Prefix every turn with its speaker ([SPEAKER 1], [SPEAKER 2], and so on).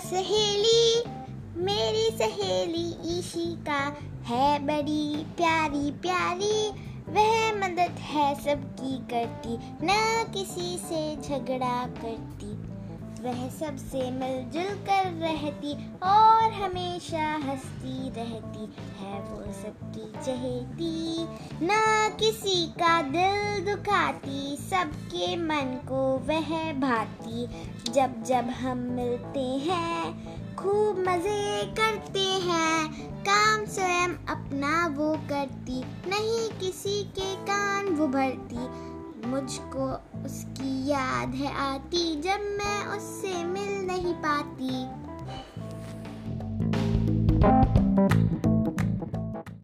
[SPEAKER 1] सहेली, मेरी सहेली ईशिका है बड़ी प्यारी प्यारी। वह मदद है सबकी करती, न किसी से झगड़ा करती। वह सबसे मिलजुल कर रहती और हमेशा हंसती रहती। है वो सबकी चहेती, ना किसी का दिल दुखाती सबके मन को वह भाती। जब जब हम मिलते हैं, खूब मज़े करते हैं। काम स्वयं अपना वो करती, नहीं किसी के कान वो भरती। मुझको उसकी याद है आती, जब मैं उससे मिल नहीं पाती।